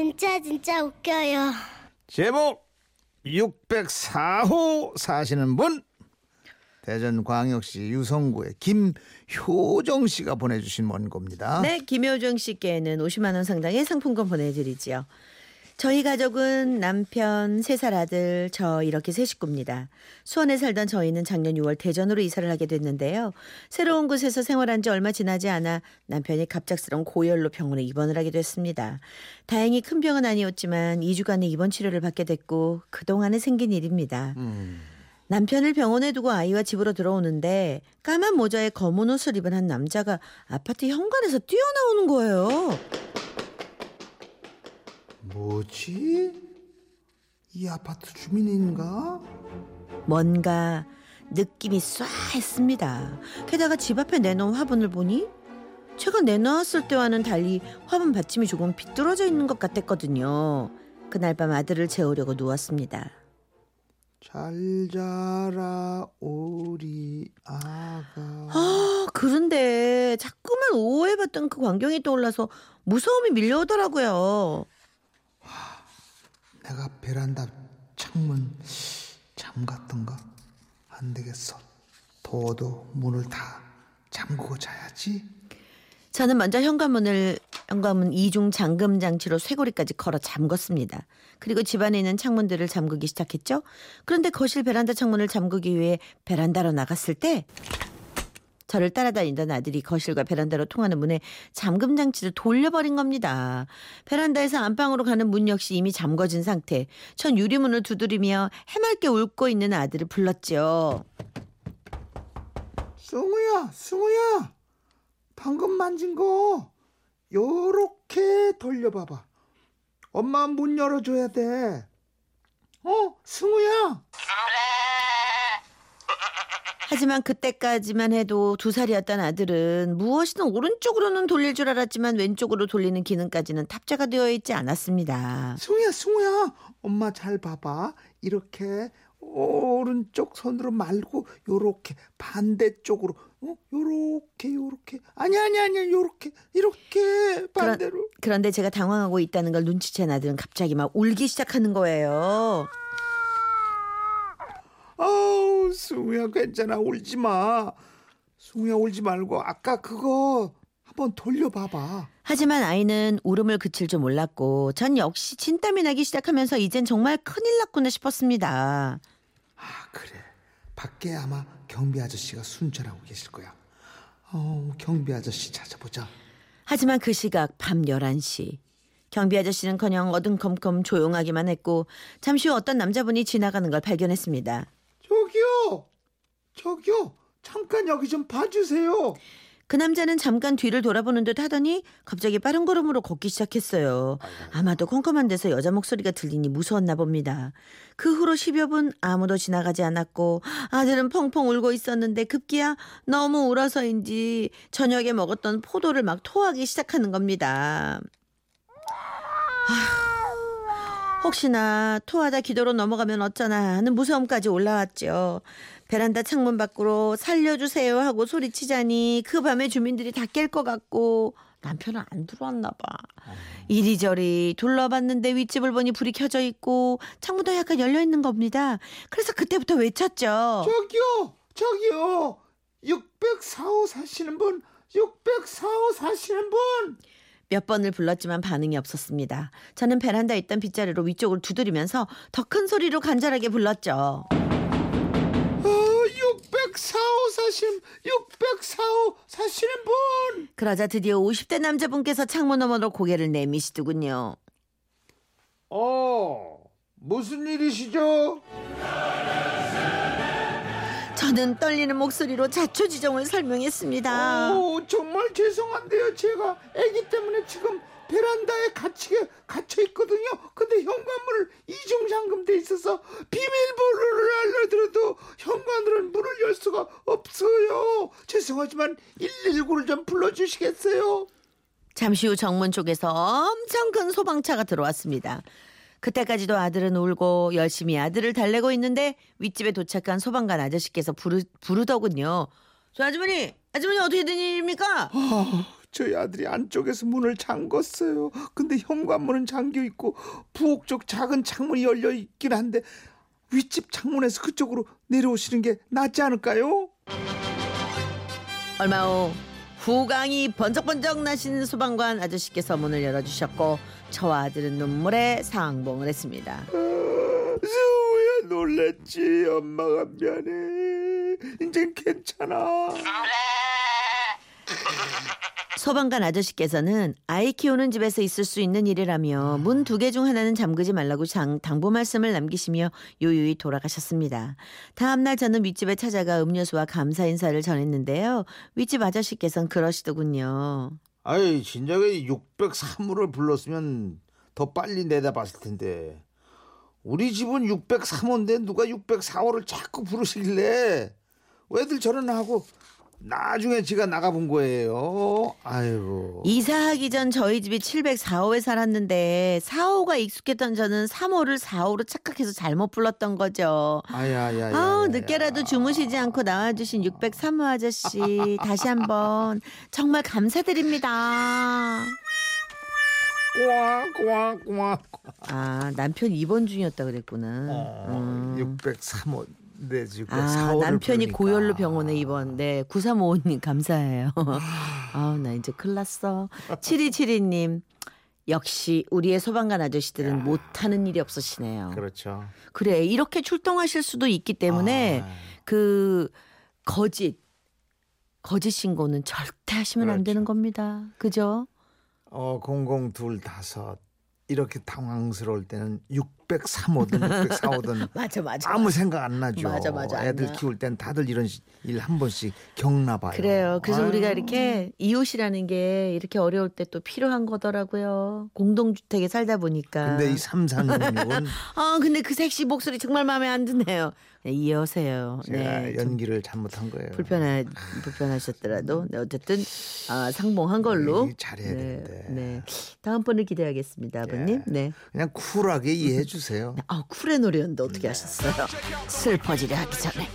진짜 진짜 웃겨요. 제목 604호 사시는 분 대전광역시 유성구의 김효정 씨가 보내주신 원고입니다. 네, 김효정 씨께는 50만 원 상당의 상품권 보내드리지요. 저희 가족은 남편, 세 살 아들, 저 이렇게 세 식구입니다. 수원에 살던 저희는 작년 6월 대전으로 이사를 하게 됐는데요. 새로운 곳에서 생활한 지 얼마 지나지 않아 남편이 갑작스러운 고열로 병원에 입원을 하게 됐습니다. 다행히 큰 병은 아니었지만 2주간의 입원 치료를 받게 됐고 그동안에 생긴 일입니다. 남편을 병원에 두고 아이와 집으로 들어오는데 까만 모자에 검은 옷을 입은 한 남자가 아파트 현관에서 뛰어나오는 거예요. 뭐지? 이 아파트 주민인가? 뭔가 느낌이 쏴했습니다. 게다가 집 앞에 내놓은 화분을 보니 제가 내놓았을 때와는 달리 화분 받침이 조금 비뚤어져 있는 것 같았거든요. 그날 밤 아들을 재우려고 누웠습니다. 잘 자라 우리 아가. 아, 그런데 자꾸만 오해받던 그 광경이 떠올라서 무서움이 밀려오더라고요. 내가 베란다 창문 잠갔던가 안 되겠어. 더워도 문을 다 잠그고 자야지. 저는 먼저 현관문을 현관문 이중 잠금 장치로 쇠고리까지 걸어 잠궜습니다. 그리고 집안에 있는 창문들을 잠그기 시작했죠. 그런데 거실 베란다 창문을 잠그기 위해 베란다로 나갔을 때 저를 따라다니던 아들이 거실과 베란다로 통하는 문에 잠금 장치를 돌려버린 겁니다. 베란다에서 안방으로 가는 문 역시 이미 잠궈진 상태. 전 유리문을 두드리며 해맑게 울고 있는 아들을 불렀죠. 승우야, 승우야. 방금 만진 거 요렇게 돌려봐봐. 엄마 문 열어줘야 돼. 어, 승우야. 하지만 그때까지만 해도 두 살이었던 아들은 무엇이든 오른쪽으로는 돌릴 줄 알았지만 왼쪽으로 돌리는 기능까지는 탑재가 되어 있지 않았습니다. 승우야, 승우야. 엄마 잘 봐봐. 이렇게 오른쪽 손으로 말고 요렇게 반대쪽으로 어? 요렇게 요렇게 아니 아니 아니 요렇게 이렇게 반대로 그런 데 제가 당황하고 있다는 걸 눈치챈 아들은 갑자기 막 울기 시작하는 거예요. 아우 승우야 괜찮아 울지 마 승우야 울지 말고 아까 그거 한번 돌려봐봐 하지만 아이는 울음을 그칠 줄 몰랐고 전 역시 진땀이 나기 시작하면서 이젠 정말 큰일 났구나 싶었습니다. 아 그래 밖에 아마 경비 아저씨가 순찰하고 계실 거야 어 경비 아저씨 찾아보자 하지만 그 시각 밤 11시. 경비 아저씨는커녕 어둠컴컴 조용하기만 했고 잠시 후 어떤 남자분이 지나가는 걸 발견했습니다. 저기요 잠깐 여기 좀 봐주세요 그 남자는 잠깐 뒤를 돌아보는 듯 하더니 갑자기 빠른 걸음으로 걷기 시작했어요. 아마도 컴컴한 데서 여자 목소리가 들리니 무서웠나 봅니다. 그 후로 10여 분 아무도 지나가지 않았고 아들은 펑펑 울고 있었는데 급기야 너무 울어서인지 저녁에 먹었던 포도를 막 토하기 시작하는 겁니다. 아, 혹시나 토하다 기도로 넘어가면 어쩌나 하는 무서움까지 올라왔죠. 베란다 창문 밖으로 살려주세요 하고 소리치자니 그 밤에 주민들이 다 깰 것 같고 남편은 안 들어왔나 봐. 이리저리 둘러봤는데 윗집을 보니 불이 켜져 있고 창문도 약간 열려 있는 겁니다. 그래서 그때부터 외쳤죠. 저기요 저기요 604호 사시는 분 604호 사시는 분 몇 번을 불렀지만 반응이 없었습니다. 저는 베란다에 있던 빗자루로 위쪽을 두드리면서 더 큰 소리로 간절하게 불렀죠. 604호 사시는 604호 사시는 분 그러자 드디어 50대 남자분께서 창문 너머로 고개를 내미시더군요. 어, 무슨 일이시죠? 저는 떨리는 목소리로 자초지종을 설명했습니다. 오, 정말 죄송한데요. 제가 아기 때문에 지금 베란다에 갇히게 갇혀 있거든요. 근데 현관문을 이중 잠금돼 있어서 비밀번호를 알려드려도 현관으로는 문을 열 수가 없어요. 죄송하지만 119를 좀 불러주시겠어요? 잠시 후 정문 쪽에서 엄청 큰 소방차가 들어왔습니다. 그때까지도 아들은 울고 열심히 아들을 달래고 있는데 윗집에 도착한 소방관 아저씨께서 부르, 부르더군요. 저 아주머니, 아주머니 어떻게 된 일입니까? 아, 저희 아들이 안쪽에서 문을 잠궜어요. 근데 현관문은 잠겨 있고 부엌 쪽 작은 창문이 열려 있긴 한데 윗집 창문에서 그쪽으로 내려오시는 게 낫지 않을까요? 얼마 후 후광이 번쩍번쩍 나신 소방관 아저씨께서 문을 열어주셨고 저와 아들은 눈물에 상봉을 했습니다. 수호야 놀랬지 엄마가 미안해. 이젠 괜찮아 소방관 아저씨께서는 아이 키우는 집에서 있을 수 있는 일이라며 문 두 개 중 하나는 잠그지 말라고 장, 당부 말씀을 남기시며 요요히 돌아가셨습니다. 다음날 저는 윗집에 찾아가 음료수와 감사 인사를 전했는데요. 윗집 아저씨께서는 그러시더군요. 아이 진작에 603호를 불렀으면 더 빨리 내다봤을 텐데 우리 집은 603호인데 누가 604호를 자꾸 부르시길래 왜들 저러나 하고 나중에 지가 나가본 거예요 아이고 이사하기 전 저희 집이 704호에 살았는데 4호가 익숙했던 저는 3호를 4호로 착각해서 잘못 불렀던 거죠. 아야야야 아우 늦게라도 주무시지 않고 나와주신 603호 아저씨 다시 한번 정말 감사드립니다. 꽝꽝꽝 아 남편 입원 중이었다 그랬구나. 어, 음. 603호 네 지금 아 4호를 남편이 부르니까. 고열로 병원에 입원. 네 9355님 감사해요. 아우 나 이제 큰일 났어. 7272님 역시 우리의 소방관 아저씨들은 못하는 일이 없으시네요. 그렇죠 그래 이렇게 출동하실 수도 있기 때문에 아, 그 거짓 거짓 신고는 절대 하시면 안 그렇죠. 되는 겁니다. 그죠? 어, 0025 이렇게 당황스러울 때는 603호든 604호든 맞아 맞아. 아무 생각 안 나죠. 맞아, 맞아, 안 애들 나. 키울 땐 다들 이런 일 한 번씩 겪나 봐요. 그래요. 그래서 아유. 우리가 이렇게 이웃이라는 게 이렇게 어려울 때 또 필요한 거더라고요. 공동주택에 살다 보니까. 근데 이 3366은 아 근데 그 섹시 목소리 정말 마음에 안 드네요. 네, 이어세요. 제가 네. 좀 연기를 잘못한 거예요. 불편하 불편하셨더라도 네, 어쨌든 아, 상봉한 걸로. 네, 잘해야 되는데. 네. 다음번을 기대하겠습니다, 아버님. 네. 그냥 쿨하게 이해해 주세요. 아 쿨의 노래였는데 어떻게 네. 하셨어요? 슬퍼지려 하기 전에.